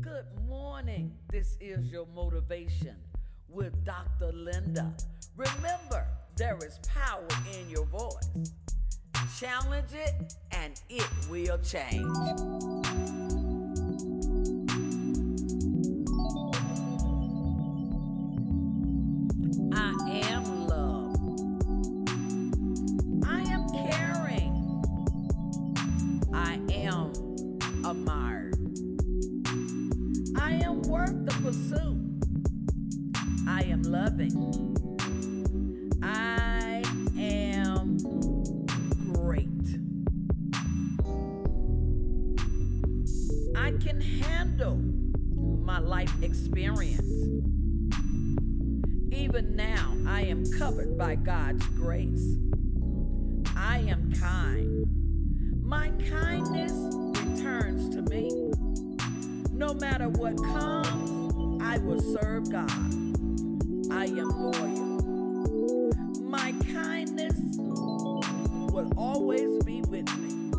Good morning. This is your motivation with Dr. Linda. Remember, there is power in your voice. Challenge it and it will change. Admired. I am worth the pursuit. I am loving. I am great. I can handle my life experience. Even now, I am covered by God's grace. I am kind. My kindness. No matter what comes, I will serve God. I am loyal. My kindness will always be with me.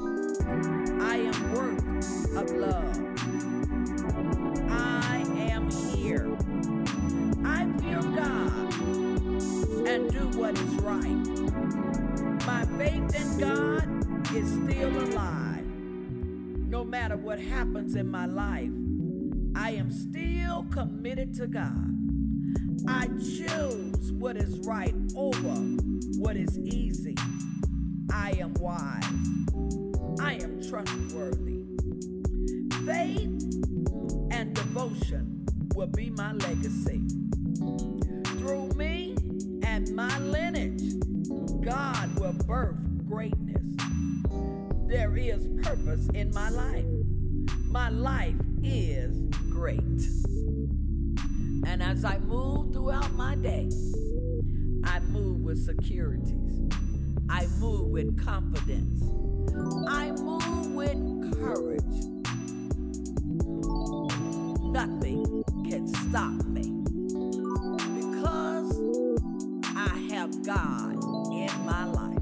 I am worth of love. I am here. I fear God and do what is right. My faith in God is still alive. No matter what happens in my life, I am still committed to God. I choose what is right over what is easy. I am wise. I am trustworthy. Faith and devotion will be my legacy. Through me and my lineage, God will birth greatness. There is purpose in my life. My life is great. And as I move throughout my day, I move with securities. I move with confidence. I move with courage. Nothing can stop me because I have God in my life.